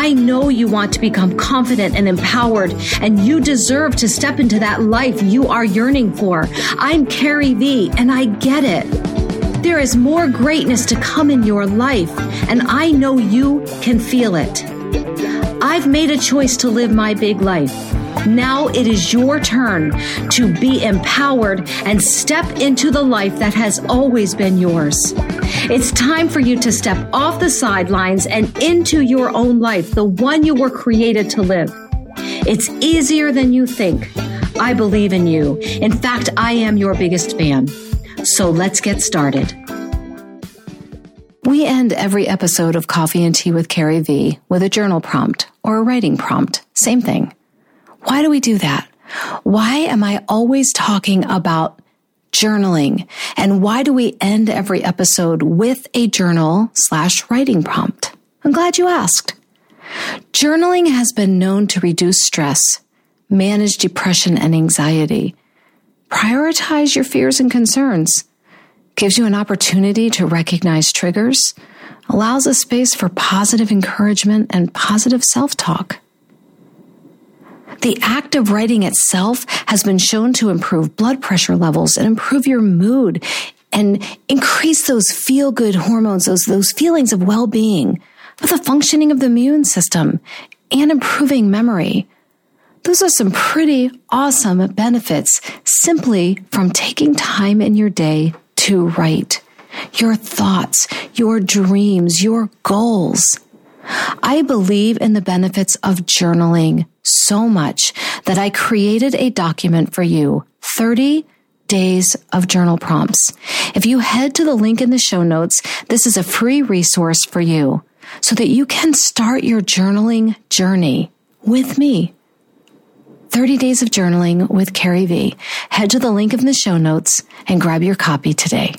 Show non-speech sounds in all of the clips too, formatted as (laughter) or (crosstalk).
I know you want to become confident and empowered, and you deserve to step into that life you are yearning for. I'm Carrie V, and I get it. There is more greatness to come in your life, and I know you can feel it. I've made a choice to live my big life. Now it is your turn to be empowered and step into the life that has always been yours. It's time for you to step off the sidelines and into your own life, the one you were created to live. It's easier than you think. I believe in you. In fact, I am your biggest fan. So let's get started. We end every episode of Coffee and Tea with Carrie V with a journal prompt or a writing prompt. Same thing. Why do we do that? Why am I always talking about journaling? And why do we end every episode with a journal slash writing prompt? I'm glad you asked. Journaling has been known to reduce stress, manage depression and anxiety, prioritize your fears and concerns, gives you an opportunity to recognize triggers, allows a space for positive encouragement and positive self talk. The act of writing itself has been shown to improve blood pressure levels and improve your mood and increase those feel good hormones, those, those feelings of well being, with the functioning of the immune system and improving memory. Those are some pretty awesome benefits simply from taking time in your day to write your thoughts, your dreams, your goals. I believe in the benefits of journaling so much that I created a document for you 30 days of journal prompts. If you head to the link in the show notes, this is a free resource for you so that you can start your journaling journey with me. 30 Days of Journaling with Carrie V. Head to the link in the show notes and grab your copy today.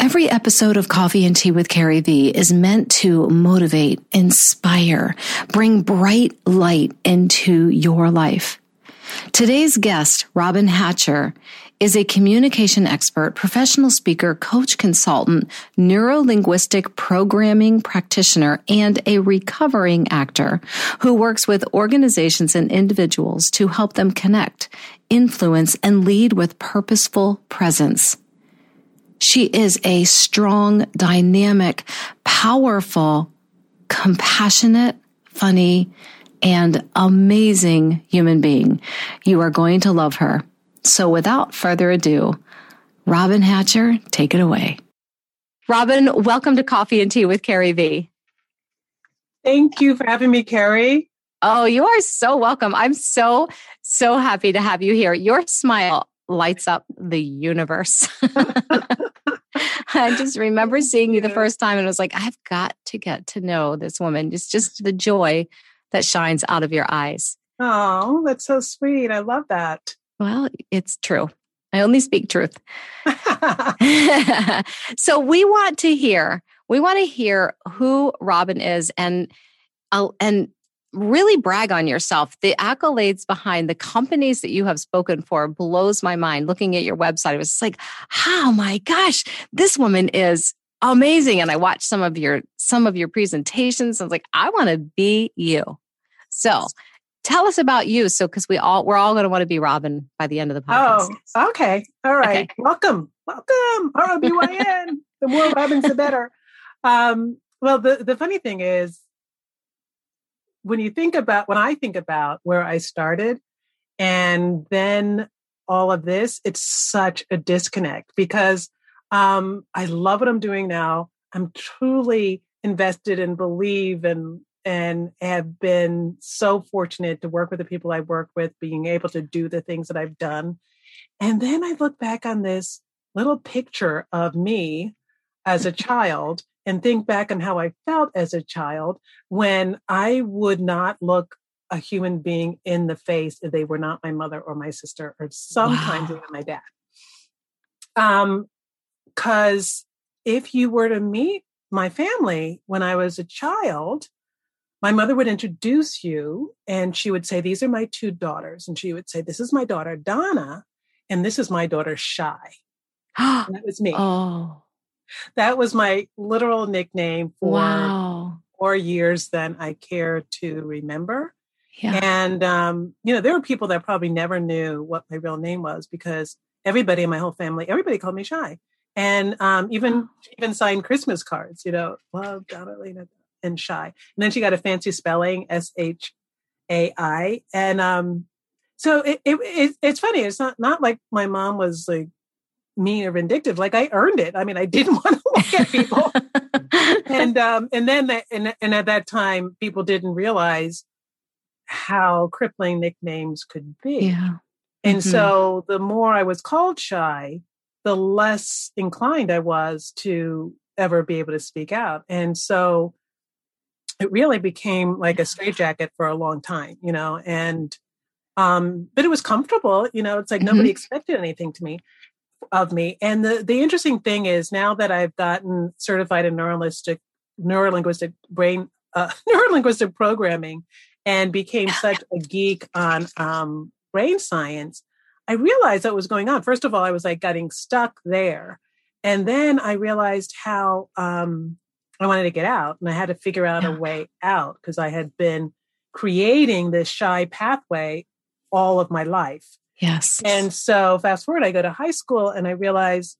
Every episode of Coffee and Tea with Carrie V is meant to motivate, inspire, bring bright light into your life. Today's guest, Robyn Hatcher, is a communication expert, professional speaker, coach consultant, neurolinguistic programming practitioner, and a recovering actor who works with organizations and individuals to help them connect, influence, and lead with purposeful presence. She is a strong, dynamic, powerful, compassionate, funny, and amazing human being. You are going to love her. So without further ado, Robyn Hatcher, take it away. Robyn, welcome to Coffee and Tea with Carrie V. Thank you for having me, Carrie. Oh, you are so welcome. I'm so, so happy to have you here. Your smile lights up the universe. (laughs) (laughs) I just remember (laughs) seeing you the first time and was like, I've got to get to know this woman. It's just the joy that shines out of your eyes. Oh, that's so sweet. I love that. Well, it's true. I only speak truth. (laughs) so we want to hear, we want to hear who Robyn is and uh, and really brag on yourself. The accolades behind the companies that you have spoken for blows my mind. Looking at your website, it was like, oh my gosh, this woman is amazing. And I watched some of your some of your presentations. I was like, I want to be you. So tell us about you. So because we all we're all going to want to be Robyn by the end of the podcast. Oh, okay. All right. Okay. Welcome. Welcome. R O B Y N. The more Robyns, the better. Um, well, the, the funny thing is when you think about when I think about where I started and then all of this, it's such a disconnect because um, I love what I'm doing now. I'm truly invested and believe and and have been so fortunate to work with the people I work with, being able to do the things that I've done. And then I look back on this little picture of me as a (laughs) child and think back on how I felt as a child when I would not look a human being in the face if they were not my mother or my sister or sometimes wow. even my dad. Um, because if you were to meet my family when I was a child, my mother would introduce you and she would say, These are my two daughters. And she would say, This is my daughter, Donna, and this is my daughter, Shy. (gasps) that was me. Oh. That was my literal nickname for wow. more years than I care to remember. Yeah. And, um, you know, there were people that probably never knew what my real name was because everybody in my whole family, everybody called me Shy. And um, even even signed Christmas cards, you know, love Donna Lena and Shy. And then she got a fancy spelling, S H A I. And um, so it, it, it, it's funny. It's not, not like my mom was like mean or vindictive. Like I earned it. I mean, I didn't (laughs) want to look at people. (laughs) and, um, and then, the, and, and at that time, people didn't realize how crippling nicknames could be. Yeah. And mm-hmm. so the more I was called shy, the less inclined I was to ever be able to speak out. And so it really became like a straitjacket for a long time, you know, and um, but it was comfortable, you know, it's like mm-hmm. nobody expected anything to me of me. And the the interesting thing is now that I've gotten certified in neurolinguistic neurolinguistic brain uh, (laughs) neurolinguistic programming and became (laughs) such a geek on um, brain science, I realized what was going on. First of all, I was like getting stuck there. And then I realized how um, I wanted to get out and I had to figure out yeah. a way out because I had been creating this shy pathway all of my life. Yes. And so fast forward, I go to high school and I realize,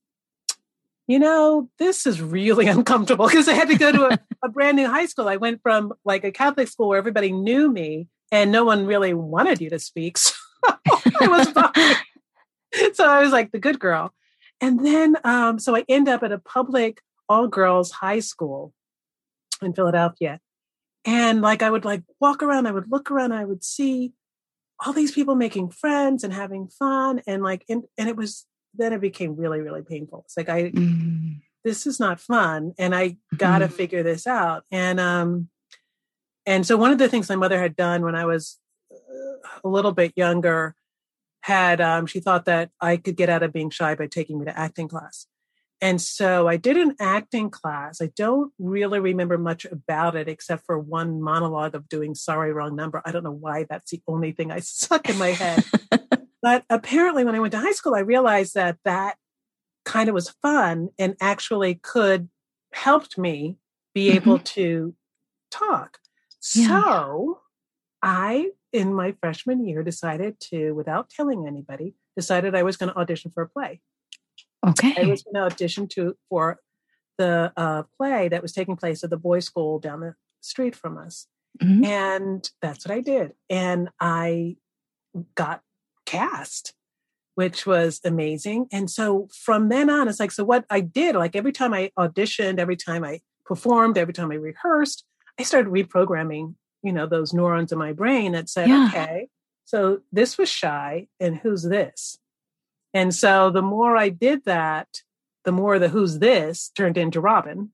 you know, this is really (laughs) uncomfortable because I had to go to a, a, brand new high school. I went from like a Catholic school where everybody knew me and no one really wanted you to speak. (laughs) So it was (laughs) so I was like the good girl. And then, um, so I end up at a public all girls high school in Philadelphia. And like I would like walk around, I would look around, I would see all these people making friends and having fun and like and, and it was then it became really really painful it's like i mm. this is not fun and i gotta mm. figure this out and um and so one of the things my mother had done when i was uh, a little bit younger had um she thought that i could get out of being shy by taking me to acting class and so I did an acting class. I don't really remember much about it except for one monologue of doing sorry, wrong number. I don't know why that's the only thing I (laughs) stuck in my head. (laughs) but apparently, when I went to high school, I realized that that kind of was fun and actually could helped me be able mm-hmm. to talk. Yeah. So I, in my freshman year, decided to, without telling anybody, decided I was going to audition for a play. Okay. I was going to audition to for the uh, play that was taking place at the boys' school down the street from us, mm-hmm. and that's what I did. And I got cast, which was amazing. And so from then on, it's like so. What I did, like every time I auditioned, every time I performed, every time I rehearsed, I started reprogramming. You know those neurons in my brain that said, yeah. "Okay, so this was shy, and who's this?" And so the more I did that, the more the who's this turned into Robyn.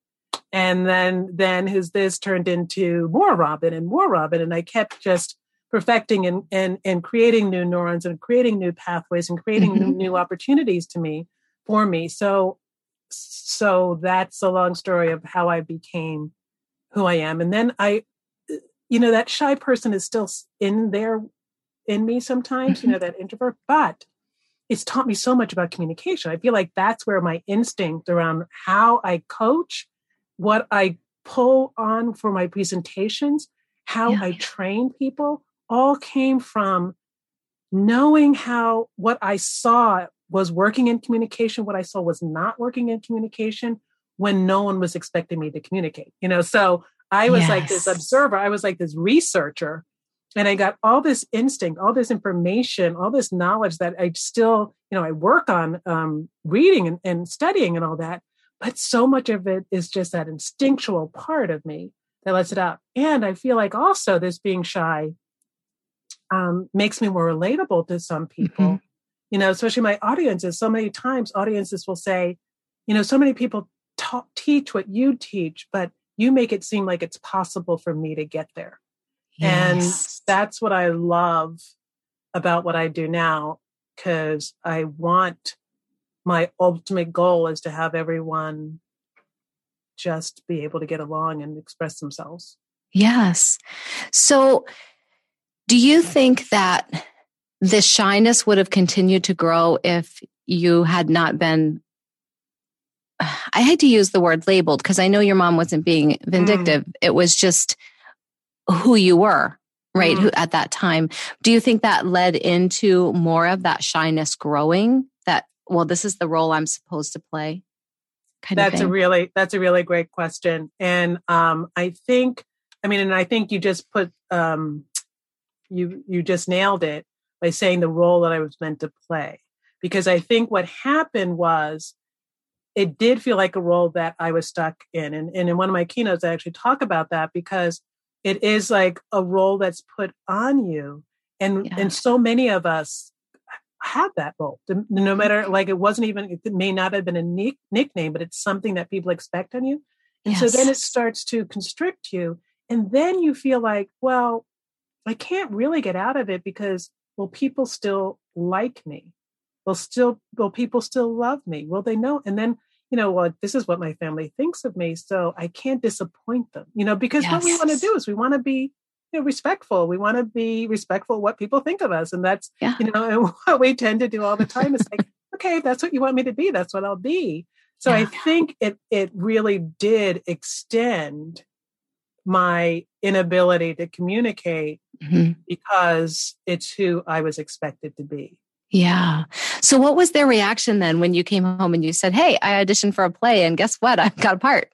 And then then who's this turned into more Robyn and more Robyn. And I kept just perfecting and and, and creating new neurons and creating new pathways and creating mm-hmm. new, new opportunities to me for me. So so that's a long story of how I became who I am. And then I you know that shy person is still in there in me sometimes, you know, that introvert, but it's taught me so much about communication. I feel like that's where my instinct around how I coach, what I pull on for my presentations, how yeah. I train people, all came from knowing how what I saw was working in communication, what I saw was not working in communication when no one was expecting me to communicate. You know, so I was yes. like this observer, I was like this researcher and I got all this instinct, all this information, all this knowledge that I still, you know, I work on um, reading and, and studying and all that. But so much of it is just that instinctual part of me that lets it out. And I feel like also this being shy um, makes me more relatable to some people. Mm-hmm. You know, especially my audiences. So many times, audiences will say, you know, so many people ta- teach what you teach, but you make it seem like it's possible for me to get there Yes. And that's what I love about what I do now because I want my ultimate goal is to have everyone just be able to get along and express themselves. Yes. So, do you think that the shyness would have continued to grow if you had not been (sighs) I hate to use the word labeled because I know your mom wasn't being vindictive. Mm. It was just who you were, right? Mm. Who at that time. Do you think that led into more of that shyness growing that well this is the role I'm supposed to play? that's a really that's a really great question. And um I think I mean and I think you just put um you you just nailed it by saying the role that I was meant to play. Because I think what happened was it did feel like a role that I was stuck in. And, and in one of my keynotes, I actually talk about that because it is like a role that's put on you. And, yeah. and so many of us have that role, no mm-hmm. matter like it wasn't even, it may not have been a nick, nickname, but it's something that people expect on you. And yes. so then it starts to constrict you. And then you feel like, well, I can't really get out of it because will people still like me? Will still will people still love me? Will they know? And then you know what? Well, this is what my family thinks of me, so I can't disappoint them. You know, because yes. what we want to do is we want to be you know, respectful. We want to be respectful of what people think of us, and that's yeah. you know, and (laughs) what we tend to do all the time is like, okay, that's what you want me to be. That's what I'll be. So yeah. I think it it really did extend my inability to communicate mm-hmm. because it's who I was expected to be. Yeah. So, what was their reaction then when you came home and you said, "Hey, I auditioned for a play, and guess what? (laughs) I got a part."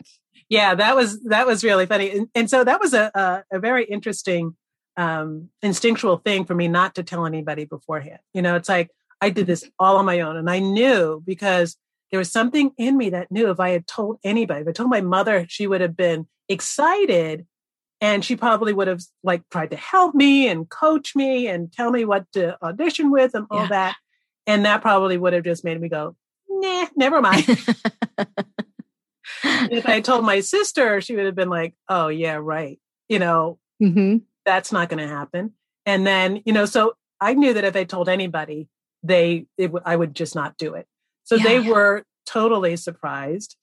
Yeah, that was that was really funny, and, and so that was a a, a very interesting um, instinctual thing for me not to tell anybody beforehand. You know, it's like I did this all on my own, and I knew because there was something in me that knew if I had told anybody, if I told my mother, she would have been excited and she probably would have like tried to help me and coach me and tell me what to audition with and all yeah. that. And that probably would have just made me go nah never (laughs) mind. If i told my sister she would have been like oh yeah right. You know? Mm-hmm. that's not going to happen. And then you know so i knew that if i told anybody they it, i would just not do it. So yeah. they were totally surprised.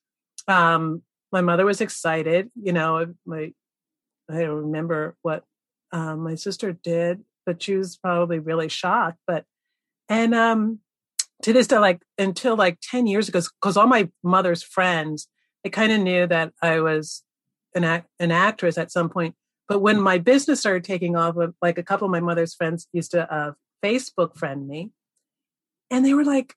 Um my mother was excited you know my I don't remember what um, my sister did, but she was probably really shocked. But and um, to this day, like until like ten years ago, because all my mother's friends, they kind of knew that I was an act, an actress at some point. But when my business started taking off, like a couple of my mother's friends used to uh, Facebook friend me, and they were like,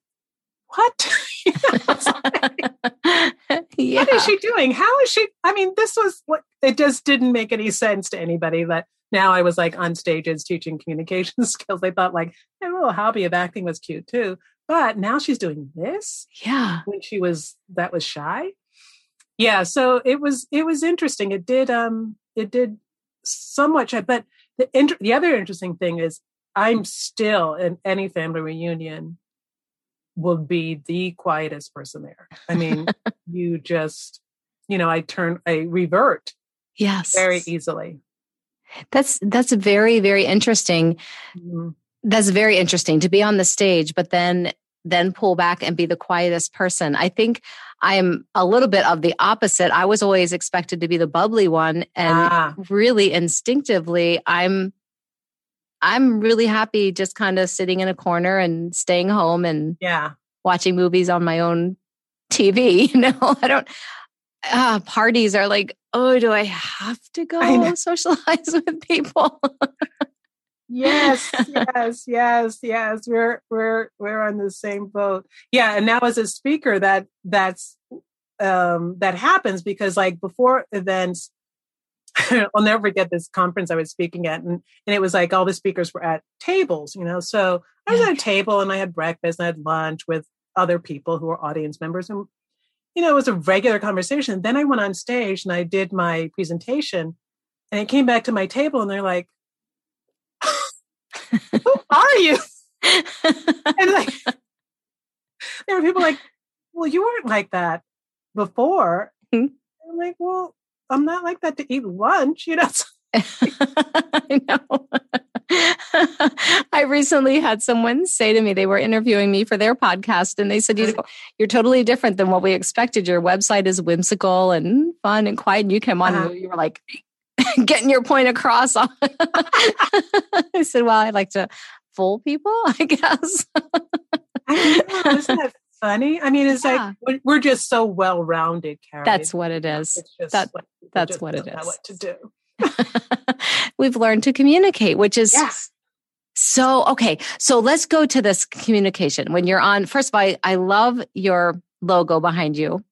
"What?" (laughs) (laughs) yeah. What is she doing? How is she? I mean, this was what it just didn't make any sense to anybody that now I was like on stages teaching communication (laughs) skills. They thought like, hey, a little hobby of acting was cute too. But now she's doing this. Yeah. When she was that was shy. Yeah. So it was it was interesting. It did um it did somewhat shy. But the inter- the other interesting thing is I'm still in any family reunion will be the quietest person there. I mean, (laughs) you just, you know, I turn, I revert. Yes. Very easily. That's, that's very, very interesting. Mm-hmm. That's very interesting to be on the stage, but then, then pull back and be the quietest person. I think I'm a little bit of the opposite. I was always expected to be the bubbly one. And ah. really instinctively, I'm I'm really happy just kind of sitting in a corner and staying home and yeah, watching movies on my own TV. (laughs) You know, I don't. Uh, parties are like, oh, do I have to go (laughs) socialize with people? yes, (laughs) yes, yes, yes. We're we're we're on the same boat. Yeah, and now as a speaker, that that's um that happens because like before events (laughs) I'll never forget this conference I was speaking at, and, and it was like all the speakers were at tables, you know. So I was at a table and I had breakfast and I had lunch with other people who were audience members, and you know, it was a regular conversation. Then I went on stage and I did my presentation, and it came back to my table, and they're like, (laughs) "Who are you?" (laughs) and like, there were people like, "Well, you weren't like that before." Mm-hmm. I'm like, "Well." I'm not like that to eat lunch, you know. (laughs) I know. (laughs) I recently had someone say to me, they were interviewing me for their podcast, and they said, you know, You're totally different than what we expected. Your website is whimsical and fun and quiet. And you came on uh-huh. and you were like, (laughs) getting your point across. I said, Well, I'd like to fool people, I guess. I know, isn't that funny? I mean, it's yeah. like we're just so well rounded, Carrie. That's what it is. That, what, that's what it is. What to do. (laughs) We've learned to communicate, which is yes. so okay. So let's go to this communication. When you're on, first of all, I, I love your logo behind you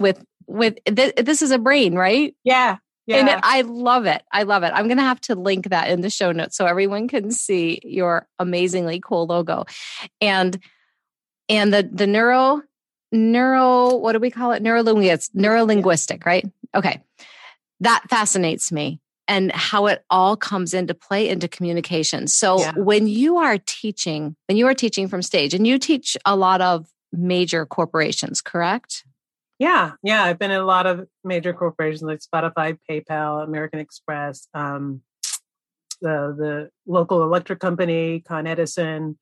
with with th- this is a brain, right? Yeah. Yeah. And it, I love it. I love it. I'm going to have to link that in the show notes so everyone can see your amazingly cool logo. And and the the neuro neuro what do we call it? Neurolinguistic, neurolinguistic, right? Okay. That fascinates me and how it all comes into play into communication. So yeah. when you are teaching, when you are teaching from stage and you teach a lot of major corporations, correct? Yeah, yeah. I've been in a lot of major corporations like Spotify, PayPal, American Express, um, the the local electric company, Con Edison,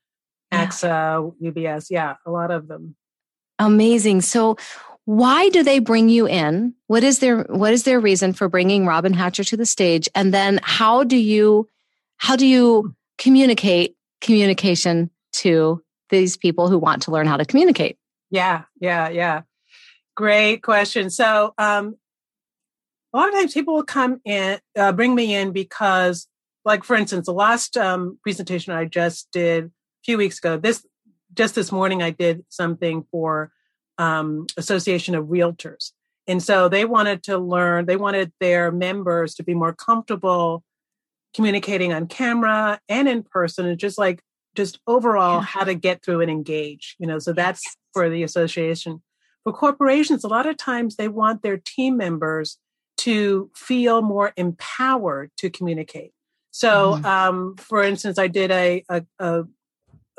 AXA. UBS. Yeah, a lot of them. Amazing. So, why do they bring you in? What is their what is their reason for bringing Robyn Hatcher to the stage? And then how do you how do you communicate communication to these people who want to learn how to communicate? Yeah, yeah, yeah. Great question. So, um, a lot of times people will come in, uh, bring me in because, like, for instance, the last um, presentation I just did few weeks ago, this just this morning, I did something for um, Association of Realtors, and so they wanted to learn. They wanted their members to be more comfortable communicating on camera and in person, and just like just overall yeah. how to get through and engage. You know, so that's for the association for corporations, a lot of times they want their team members to feel more empowered to communicate. So, mm-hmm. um, for instance, I did a, a, a,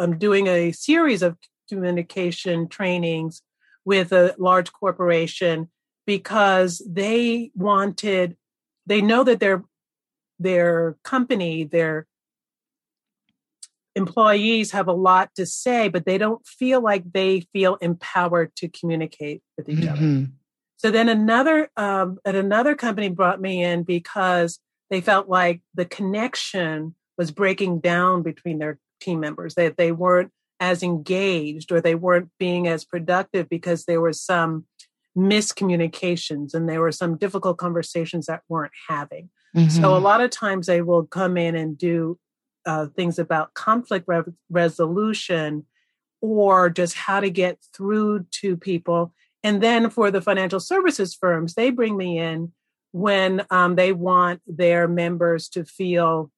I'm doing a series of communication trainings with a large corporation because they wanted, they know that their their company, their employees have a lot to say, but they don't feel like they feel empowered to communicate with each mm-hmm. other. So then another um, at another company brought me in because they felt like the connection was breaking down between their team members. That they, weren't as engaged or they weren't being as productive because there were some miscommunications and there were some difficult conversations that weren't having. Mm-hmm. So a lot of times they will come in and do uh, things about conflict re- resolution or just how to get through to people. And then for the financial services firms, they bring me in when um, they want their members to feel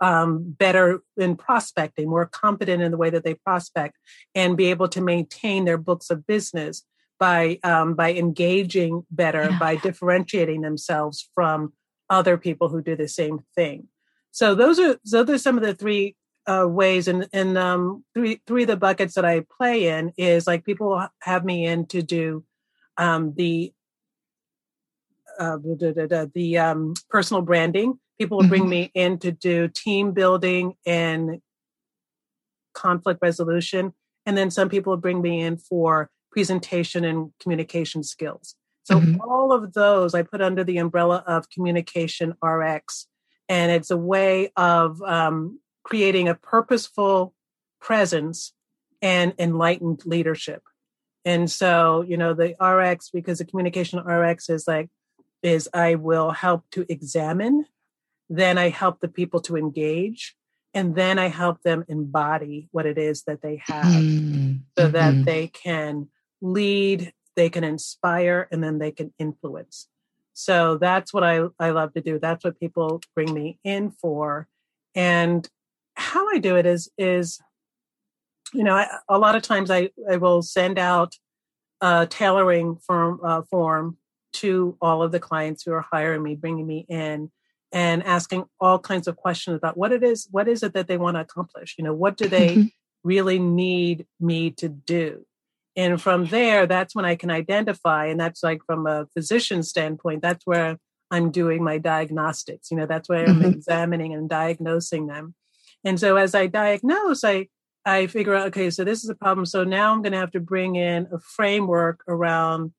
um, better in prospecting, more competent in the way that they prospect, and be able to maintain their books of business by um, by engaging better, yeah. by differentiating themselves from other people who do the same thing. So those are those are some of the three uh, ways, and and um, three three of the buckets that I play in is like people have me in to do um, the uh, the, the um, personal branding. People will bring mm-hmm. me in to do team building and conflict resolution, and then some people will bring me in for presentation and communication skills. So mm-hmm. all of those I put under the umbrella of communication RX and it's a way of um, creating a purposeful presence and enlightened leadership. And so, you know, the RX, because the communication RX is like, is I will help to examine, then I help the people to engage, and then I help them embody what it is that they have mm-hmm. so that mm-hmm. they can lead, they can inspire, and then they can influence. So that's what I, I love to do. That's what people bring me in for. And how I do it is, is, you know, I, a lot of times I, I will send out a tailoring form, uh, form to all of the clients who are hiring me, bringing me in and asking all kinds of questions about what it is, what is it that they want to accomplish? You know, what do they mm-hmm. really need me to do? And from there, that's when I can identify, and that's like from a physician standpoint, that's where I'm doing my diagnostics. You know, that's why I'm mm-hmm. examining and diagnosing them. And so as I diagnose, I I figure out, okay, so this is a problem. So now I'm going to have to bring in a framework around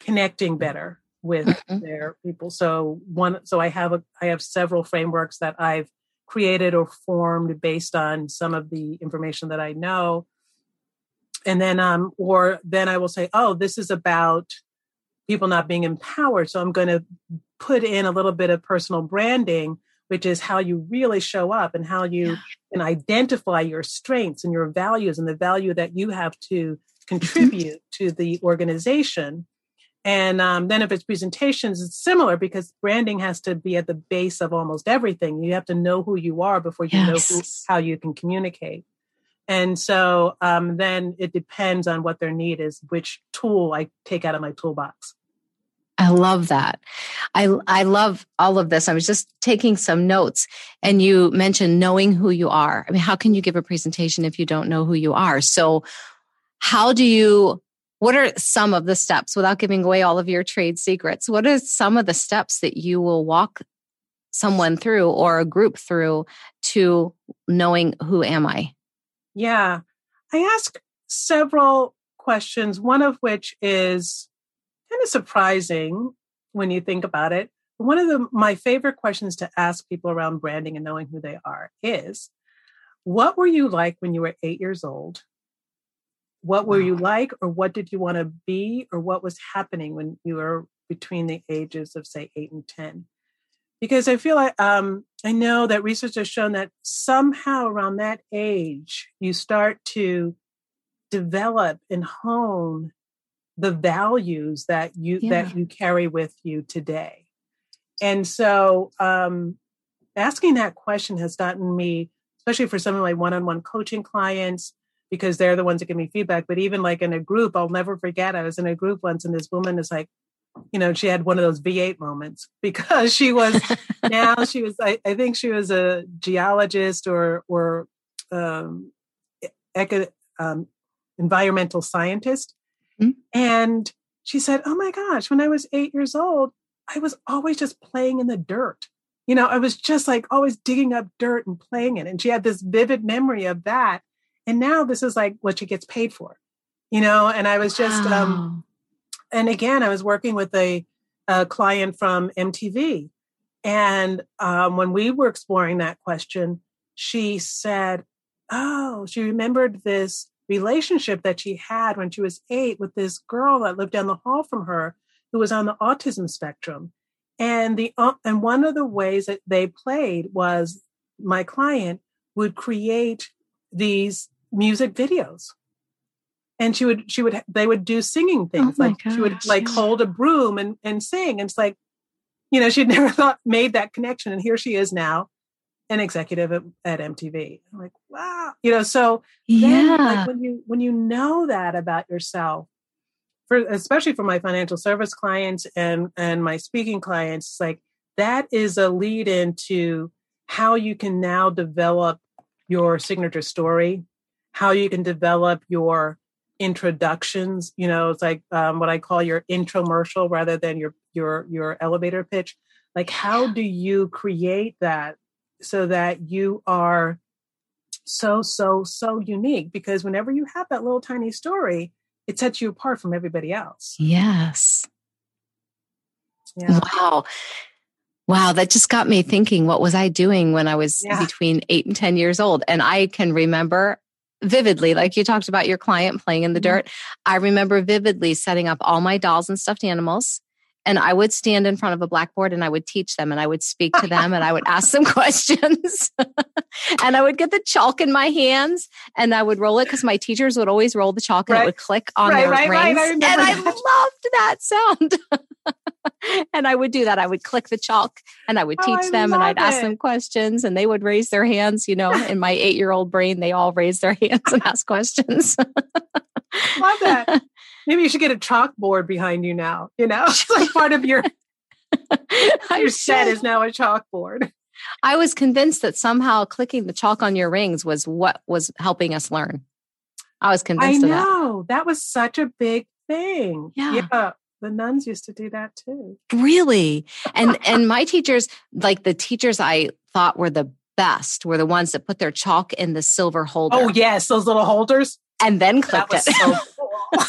connecting better with mm-hmm. their people. So one, so I have a, I have several frameworks that I've created or formed based on some of the information that I know. And then, um, or then I will say, oh, this is about people not being empowered. So I'm going to put in a little bit of personal branding which is how you really show up and how you yeah. can identify your strengths and your values and the value that you have to contribute to the organization. And um, then if it's presentations, it's similar because branding has to be at the base of almost everything. You have to know who you are before you yes. know who, how you can communicate. And so um, then it depends on what their need is, which tool I take out of my toolbox. I love that. I I love all of this. I was just taking some notes and you mentioned knowing who you are. I mean, how can you give a presentation if you don't know who you are? So how do you what are some of the steps without giving away all of your trade secrets? What are some of the steps that you will walk someone through or a group through to knowing who am I? Yeah. I ask several questions, one of which is kind of surprising when you think about it. One of the, my favorite questions to ask people around branding and knowing who they are is what were you like when you were eight years old? What were you like, or what did you want to be, or what was happening when you were between the ages of, say, eight and 10? Because I feel like um, I know that research has shown that somehow around that age, you start to develop and hone the values that you yeah. that you carry with you today and so um, asking that question has gotten me especially for some of my one-on-one coaching clients because they're the ones that give me feedback but even like in a group i'll never forget i was in a group once and this woman is like you know she had one of those v8 moments (laughs) because she was (laughs) now she was I, I, think she was a geologist or or um, eco, um, environmental scientist Mm-hmm. And she said, Oh my gosh, when I was eight years old, I was always just playing in the dirt. You know, I was just like always digging up dirt and playing it. And she had this vivid memory of that. And now this is like what she gets paid for, you know? And I was just, um, wow. um, and again, I was working with a, a client from MTV. And um, when we were exploring that question, she said, Oh, she remembered this relationship that she had when she was eight with this girl that lived down the hall from her who was on the autism spectrum. And the uh, and one of the ways that they played was my client would create these music videos. And she would she would they would do singing oh things. Oh like gosh, she would like yeah. hold a broom and, and sing. And it's like, you know, she'd (laughs) never thought made that connection. And here she is now an executive at, at MTV. I'm like, wow, you know, so yeah, like when you when you know that about yourself, for especially for my financial service clients and and my speaking clients, it's like that is a lead into how you can now develop your signature story, how you can develop your introductions. You know, it's like um, what I call your intromercial rather than your your your elevator pitch. Like, how do you create that so that you are so, so, so unique because whenever you have that little tiny story, it sets you apart from everybody else. Yes. Yeah. Wow. Wow, that just got me thinking what was I doing when I was yeah. between 8 and 10 years old? And I can remember vividly, like you talked about your client playing in the mm-hmm. dirt. I remember vividly setting up all my dolls and stuffed animals and I would stand in front of a blackboard and I would teach them and I would speak to them and I would ask them (laughs) questions. (laughs) and I would get the chalk in my hands and I would roll it because my teachers would always roll the chalk and right. it would click on right, their right, rings. I and I loved that sound. (laughs) and I would do that. I would click the chalk and I would oh, teach oh, them and I'd it. ask them questions and they would raise their hands. You know, in my eight year old brain, they all raised their hands and asked questions. love that. Maybe you should get a chalkboard behind you now. You know, (laughs) it's like part of your (laughs) your set is now a chalkboard. I was convinced that somehow clicking the chalk on your rings was what was helping us learn. I was convinced I know. That. that. was such a big thing. Yeah. yeah. the nuns used to do that too. Really? And (laughs) and my teachers, like the teachers I thought were the best, were the ones that put their chalk in the silver oh, holder. Oh yes, those little holders. And then clicked it. So cool.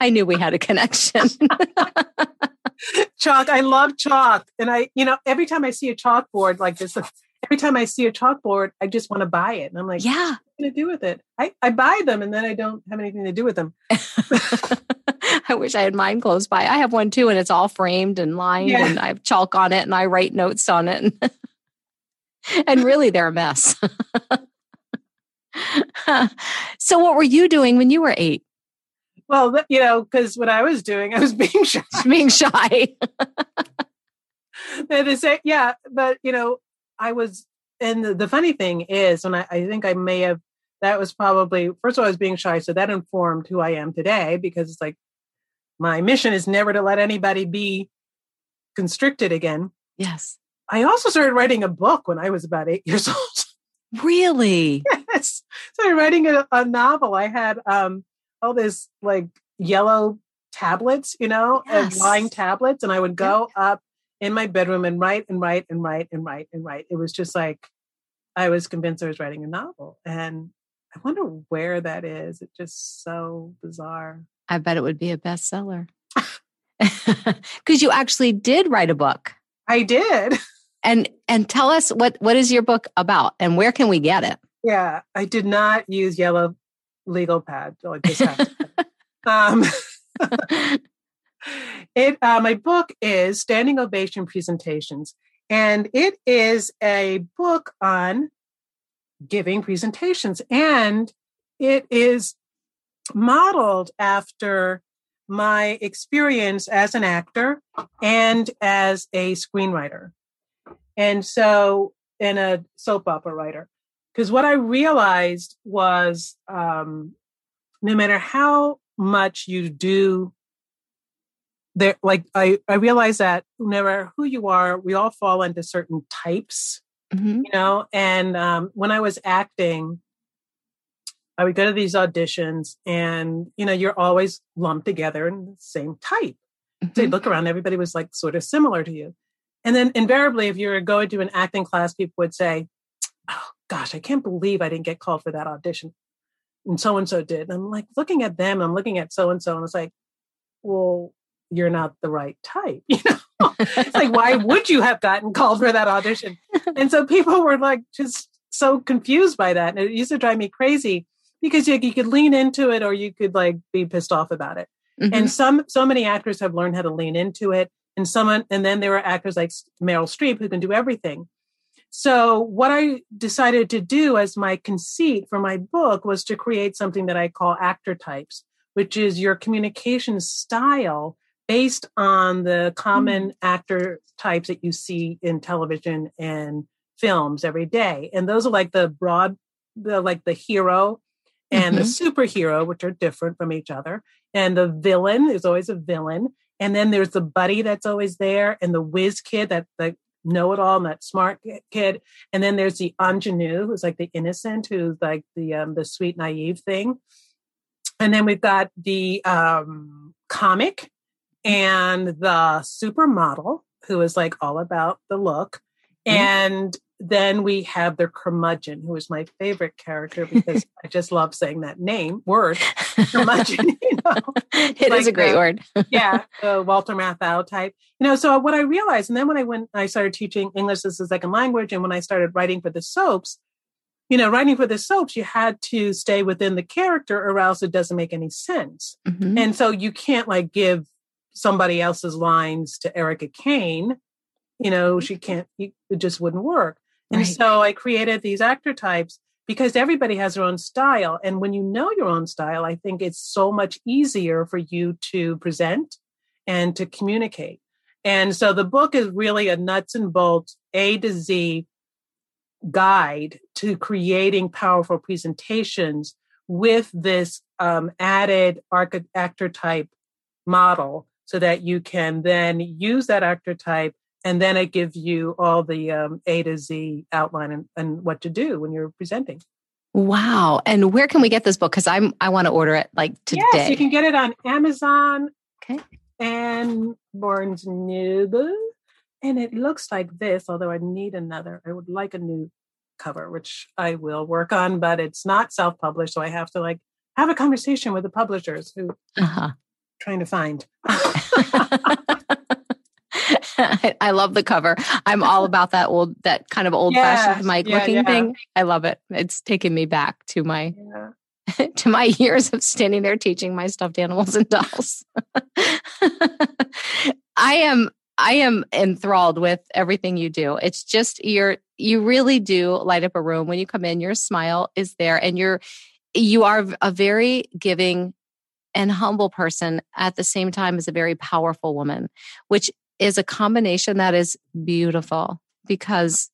I knew we had a connection. (laughs) chalk. I love chalk. And I, you know, every time I see a chalkboard like this, every time I see a chalkboard, I just want to buy it. And I'm like, yeah, what am I going to do with it? I, I buy them and then I don't have anything to do with them. (laughs) I wish I had mine close by. I have one too, and it's all framed and lined, yeah. and I have chalk on it, and I write notes on it. And, (laughs) and really, they're a mess. so, what were you doing when you were eight? Well, you know, because what I was doing, I was (laughs) being shy. (laughs) being shy. they say, yeah, but you know, I was, and the, the funny thing is, when I, I think I may have, that was probably first of all, I was being shy, so that informed who I am today because it's like my mission is never to let anybody be constricted again. Yes. I also started writing a book when I was about eight (laughs) years old. Really? yes. Started writing a, a novel. I had um, all this like yellow tablets, you know, yes. and lying tablets, and I would go yep. up in my bedroom and write and write and write and write and write. It was just like I was convinced I was writing a novel, and I wonder where that is. It's just so bizarre. I bet it would be a bestseller. (laughs) Because you actually did write a book. I did. (laughs) And and tell us what what is your book about and where can we get it? Yeah, I did not use yellow legal pad. So I just have to. (laughs) um, (laughs) it uh, my book is Standing Ovation Presentations, and it is a book on giving presentations, and it is modeled after my experience as an actor and as a screenwriter. And so, in a soap opera writer. Because what I realized was um, no matter how much you do there like I, I realized that no matter who you are, we all fall into certain types, mm-hmm. you know. And um, when I was acting, I would go to these auditions, and you know, you're always lumped together in the same type. Mm-hmm. So you look around, everybody was like sort of similar to you. And then invariably, if you were going to an acting class, people would say, Oh gosh, I can't believe I didn't get called for that audition. And so and so did. And I'm like looking at them, I'm looking at so and so, and it's like, well, you're not the right type. (laughs) You know, it's like, why (laughs) would you have gotten called for that audition? And so people were like just so confused by that. And it used to drive me crazy because you, you could lean into it or you could like be pissed off about it. Mm-hmm. And some so many actors have learned how to lean into it. And someone and then there were actors like Meryl Streep who can do everything. So what I decided to do as my conceit for my book was to create something that I call actor types, which is your communication style based on the common mm. actor types that you see in television and films every day. And those are like the broad, the like the hero and mm-hmm. the superhero, which are different from each other. And the villain is always a villain. And then there's the buddy that's always there, and the whiz kid that the know it all that smart kid. And then there's the ingenue, who's like the innocent, who's like the um, the sweet naive thing. And then we've got the um, comic and the supermodel, who is like all about the look. Mm-hmm. And then we have the curmudgeon, who is my favorite character because (laughs) I just love saying that name word, curmudgeon. (laughs) You know, (laughs) it like is a great word. yeah, the Walter Matthau type. You know, so what I realized, and then when I went, I started teaching English as a second language, and when I started writing for the soaps, you know, writing for the soaps, you had to stay within the character, or else it doesn't make any sense. Mm-hmm. And so you can't like give somebody else's lines to Erica Kane. You know, she can't. It just wouldn't work. And right. so I created these actor types because everybody has their own style. And when you know your own style, I think it's so much easier for you to present and to communicate. And so the book is really a nuts and bolts, A to Z guide to creating powerful presentations with this um, added actor type model so that you can then use that actor type and then it gives you all the um, A to Z outline and, and what to do when you're presenting. Wow! And where can we get this book? Because I'm I want to order it like today. Yes, you can get it on Amazon. Okay. Anne Barnes & Noble, and it looks like this. Although I need another, I would like a new cover, which I will work on, but it's not self-published, so I have to like have a conversation with the publishers who uh-huh. trying to find. (laughs) (laughs) (laughs) I love the cover. I'm all about that old, that kind of old fashioned mic yeah, looking yeah. thing. I love it. It's taken me back to my yeah. (laughs) to my years of standing there teaching my stuffed animals and dolls. (laughs) I am I am enthralled with everything you do. It's just you're you really do light up a room when you come in. Your smile is there, and you're you are a very giving and humble person at the same time as a very powerful woman, which is a combination that is beautiful because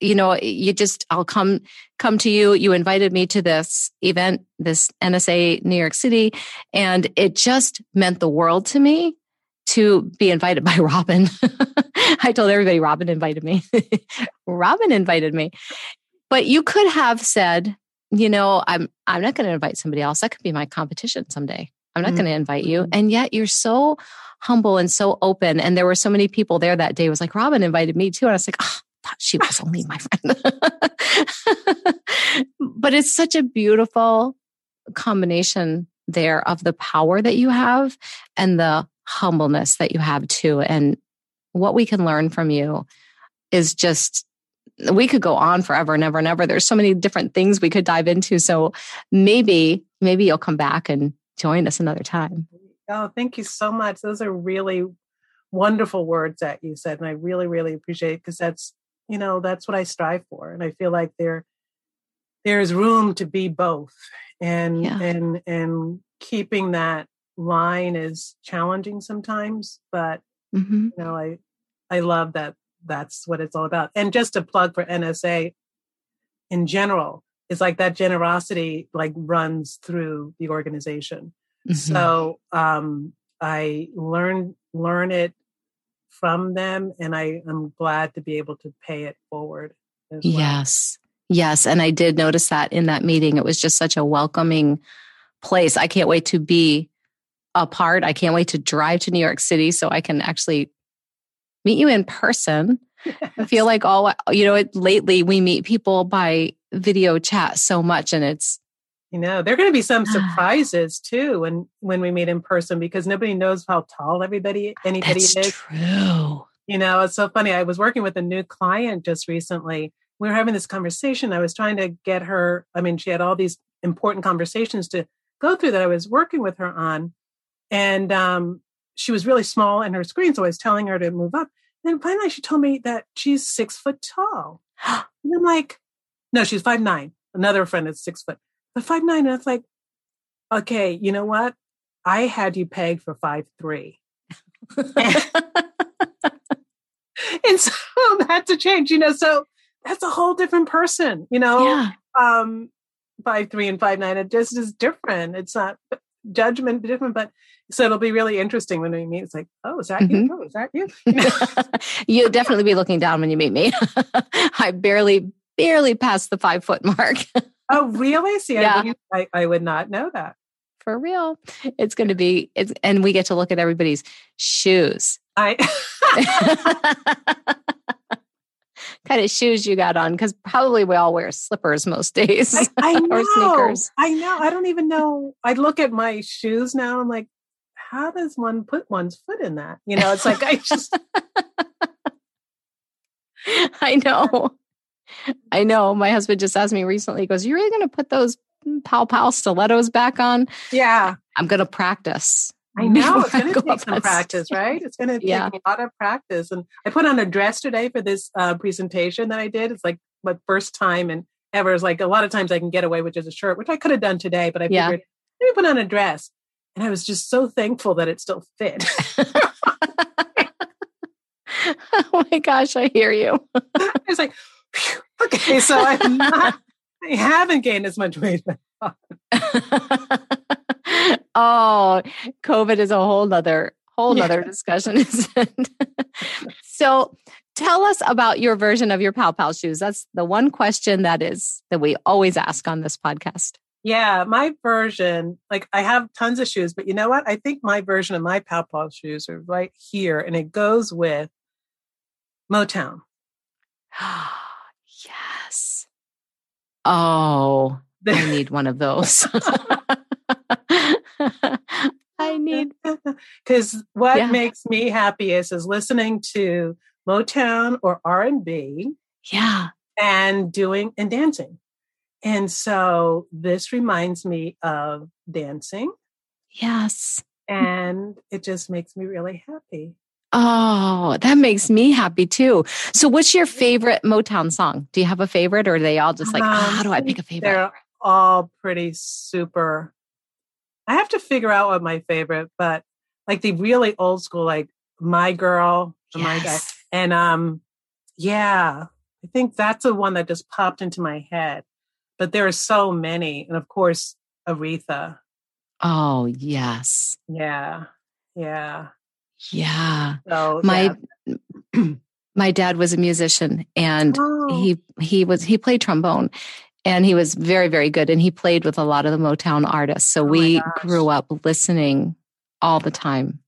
you know you just i'll come come to you. You invited me to this event this nsa new york city and it just meant the world to me to be invited by (laughs) Robyn. I told everybody Robyn invited me. (laughs) Robyn invited me. But you could have said you know i'm i'm not going to invite somebody else. That could be my competition someday. I'm not mm-hmm. going to invite you. And yet you're so humble and so open. And there were so many people there that day. It was like, Robyn invited me too. And I was like, oh, I thought she was only my (laughs) friend. but it's such a beautiful combination there of the power that you have and the humbleness that you have too. And what we can learn from you is just we could go on forever and ever and ever. There's so many different things we could dive into. So maybe, maybe you'll come back and join us another time. Oh, thank you so much. Those are really wonderful words that you said. And I really, really appreciate it because that's, you know, that's what I strive for. And I feel like there there's room to be both. And yeah. and and keeping that line is challenging sometimes, but mm-hmm. you know, I I love that that's what it's all about. And just a plug for NSA in general, it's like that generosity like runs through the organization Mm-hmm. So um, I learn learn it from them, and I am glad to be able to pay it forward. Well. Yes, yes, and I did notice that in that meeting. It was just such a welcoming place. I can't wait to be a part. I can't wait to drive to New York City so I can actually meet you in person. Yes. (laughs) I feel like all you know. It, lately, we meet people by video chat so much, and it's you know, there are going to be some (sighs) surprises too when when we meet in person because nobody knows how tall everybody anybody That's is. True. You know, it's so funny. I was working with a new client just recently. We were having this conversation. I was trying to get her. I mean, she had all these important conversations to go through that I was working with her on, and um, she was really small in her screen. So I was telling her to move up. And finally, she told me that she's six foot tall. (gasps) And I'm like, no, she's five nine. Another friend is six foot but five nine, and it's like, okay, you know what? I had you pegged for five three. and, (laughs) and so (laughs) that's a change, you know. So that's a whole different person, you know. Yeah. Um, five three and five nine, it just is different. It's not judgment different, but so it'll be really interesting when we meet. It's like, oh, is that mm-hmm. you? Oh, is that you? (laughs) You'll definitely be looking down when you meet me. I barely, barely passed the five foot mark. Oh, really? See, yeah. I, I, I would not know that. For real. It's going to be, it's, and we get to look at everybody's shoes. I. (laughs) kind of shoes you got on because probably we all wear slippers most days I, I (laughs) know, or sneakers. I know. I don't even know. I look at my shoes now. I'm like, how does one put one's foot in that? You know, it's like I just. (laughs) I know. I know. My husband just asked me recently, he goes, You really going to put those Pow Pow stilettos back on? Yeah. I'm going to practice. (laughs) I know. It's going to take some practice, right? It's going to take yeah. a lot of practice. And I put on a dress today for this uh, presentation that I did. It's like my first time and ever. It's like a lot of times I can get away with just a shirt, which I could have done today, but I figured, yeah. let me put on a dress. And I was just so thankful that it still fit. (laughs) oh my gosh, I hear you. (laughs) I was like, okay, so I'm not, I haven't gained as much weight. (laughs) oh, COVID is a whole nother whole nother yeah. discussion, (laughs) isn't it? so tell us about your version of your Pow Pow shoes. That's the one question that is that we always ask on this podcast. Yeah, my version, like I have tons of shoes, but you know what? I think my version of my Pow Paw shoes are right here, and it goes with Motown. (gasps) (gasps) yes. Oh, (laughs) I need one of those. (laughs) I need because (laughs) what yeah. makes me happiest is listening to Motown or R and B. Yeah, and doing and dancing. And so this reminds me of dancing. Yes. And it just makes me really happy. Oh, that makes me happy too. So, what's your favorite Motown song? Do you have a favorite, or are they all just like, um, oh, how do I pick a favorite? They're all pretty super. I have to figure out what my favorite, but like the really old school, like My Girl, yes. My Guy, and um, yeah, I think that's the one that just popped into my head. But there are so many, and of course, Aretha. Oh yes, yeah, yeah, yeah. So my yeah. (clears throat) my dad was a musician, and oh. he he was he played trombone, and he was very very good, and he played with a lot of the Motown artists. So oh we grew up listening all the time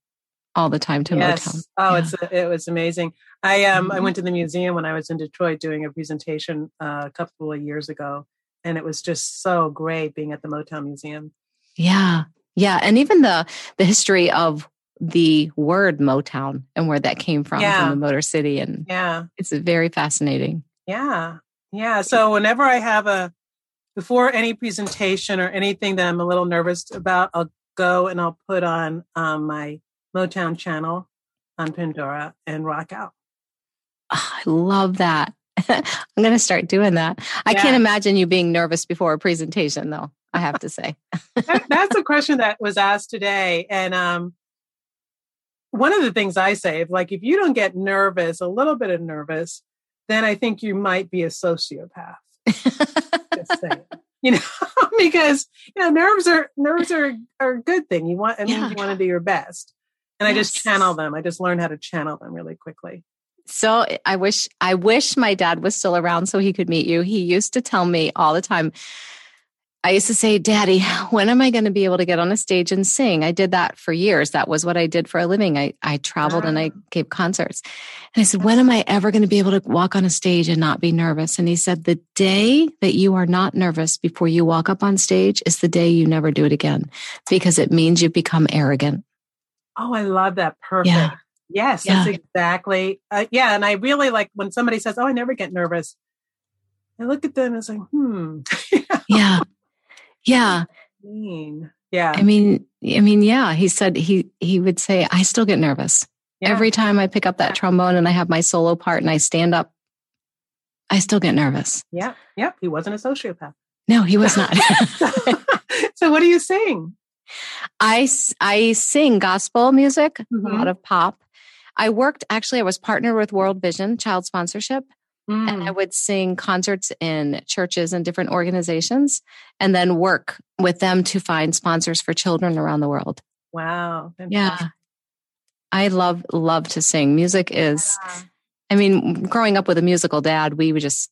all the time to yes. Motown. Oh, yeah. it's it was amazing. I um I mm-hmm. went to the museum when I was in Detroit doing a presentation uh, a couple of years ago, and it was just so great being at the Motown Museum. Yeah, yeah, and even the the history of the word Motown and where that came from yeah. from the Motor City, and yeah, it's very fascinating. Yeah, yeah. So whenever I have a before any presentation or anything that I'm a little nervous about, I'll go and I'll put on um, my Motown channel on Pandora and rock out. Oh, I love that. (laughs) I'm going to start doing that. I yeah. can't imagine you being nervous before a presentation, though. I have to say. that, that's a question that was asked today, and um, one of the things I say, if like if you don't get nervous, a little bit of nervous, then I think you might be a sociopath. (laughs) you know, (laughs) because you know nerves are nerves are, are a good thing. You want, I mean, yeah. you want to do your best and yes. I just channel them. I just learn how to channel them really quickly. So I wish I wish my dad was still around so he could meet you. He used to tell me all the time. I used to say, "Daddy, when am I going to be able to get on a stage and sing?" I did that for years. That was what I did for a living. I I traveled and I ah. gave concerts. And I said, "When am I ever going to be able to walk on a stage and not be nervous?" And he said, "The day that you are not nervous before you walk up on stage is the day you never do it again because it means you've become arrogant." Oh, I love that. Perfect. Yeah. Yes, yeah. that's exactly. Uh, yeah, and I really like when somebody says, "Oh, I never get nervous." I look at them and say, "Hmm." (laughs) yeah, yeah. Mean. Yeah. I mean, I mean, yeah. He said he he would say, "I still get nervous yeah. every time I pick up that trombone and I have my solo part and I stand up. I still get nervous." Yeah, yeah. He wasn't a sociopath. No, he was not. (laughs) (laughs) so, what do you sing? I, I sing gospel music, mm-hmm. a lot of pop. I worked, actually, I was partnered with World Vision Child Sponsorship. Mm. And I mm. would sing concerts in churches and different organizations and then work with them to find sponsors for children around the world. Wow. Fantastic. Yeah. I love, love to sing. Music is, yeah. I mean, growing up with a musical dad, we would just,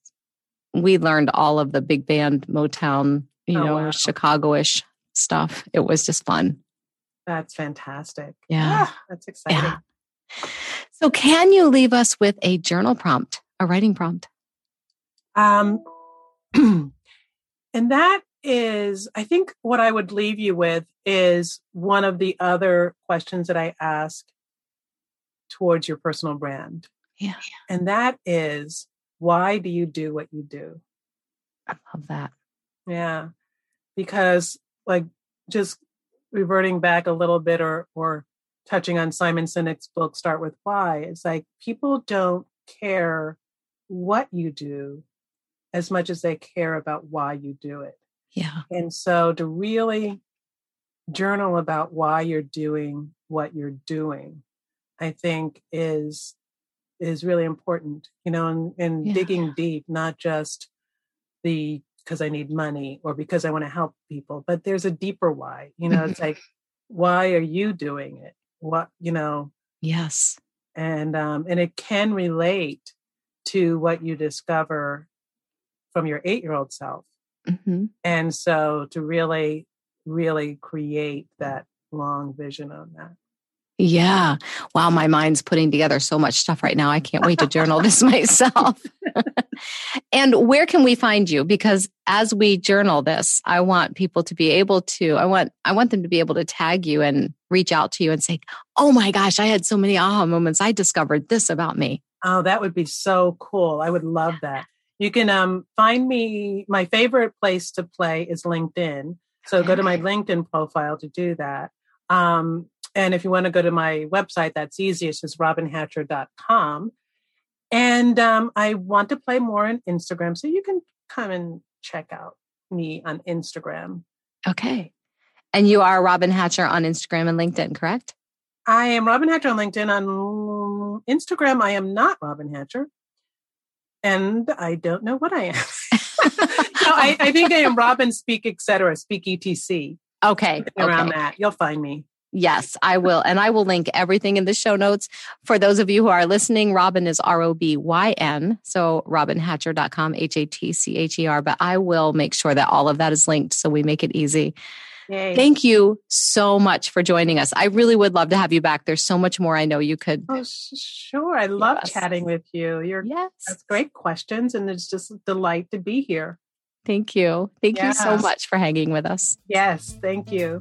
we learned all of the big band Motown, you oh, know, wow. Chicago-ish stuff. It was just fun. That's fantastic. Yeah. Ah, that's exciting. Yeah. So, can you leave us with a journal prompt, a writing prompt? Um, (clears throat) and that is, I think what I would leave you with is one of the other questions that I ask towards your personal brand. Yeah. And that is, why do you do what you do? I love that. Yeah. Because like just reverting back a little bit or or touching on Simon Sinek's book Start with Why, it's like people don't care what you do as much as they care about why you do it. Yeah. And so to really journal about why you're doing what you're doing, I think is is really important, you know, and, and yeah. digging deep, not just the because I need money or because I want to help people, but there's a deeper why. You know, it's like, why are you doing it? What, you know? Yes. And um, and it can relate to what you discover from your eight year old self. Mm-hmm. And so to really, really create that long vision on that. Yeah. Wow. My mind's putting together so much stuff right now. I can't wait to journal this (laughs) myself. (laughs) and where can we find you? Because as we journal this, I want people to be able to, I want, I want them to be able to tag you and reach out to you and say, Oh my gosh, I had so many aha moments. I discovered this about me. Oh, that would be so cool. I would love that. You can um, find me. My favorite place to play is LinkedIn. So okay. go to my LinkedIn profile to do that. Um, and if you want to go to my website, that's easiest is robynhatcher.com. And um, I want to play more on Instagram. So you can come and check out me on Instagram. Okay. And you are Robyn Hatcher on Instagram and LinkedIn, correct? I am Robyn Hatcher on LinkedIn. On Instagram, I am not Robyn Hatcher. And I don't know what I am. (laughs) no, I, I, think I am Robyn Speak, etc. Speak etc. Okay. Around okay. that. You'll find me. Yes, I will. And I will link everything in the show notes. For those of you who are listening, Robin is R O B Y N. So robynhatcher.com, H A T C H E R. But I will make sure that all of that is linked so we make it easy. Yay. Thank you so much for joining us. I really would love to have you back. There's so much more I know you could. Oh, sure. I love yes. chatting with you. You're yes. That's great questions. And it's just a delight to be here. Thank you. Thank yes. you so much for hanging with us. Yes. Thank you.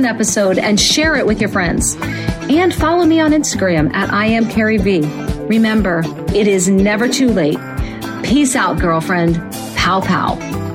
an episode and share it with your friends. And follow me on Instagram at I am Carrie V. Remember, it is never too late. Peace out, girlfriend. Pow pow.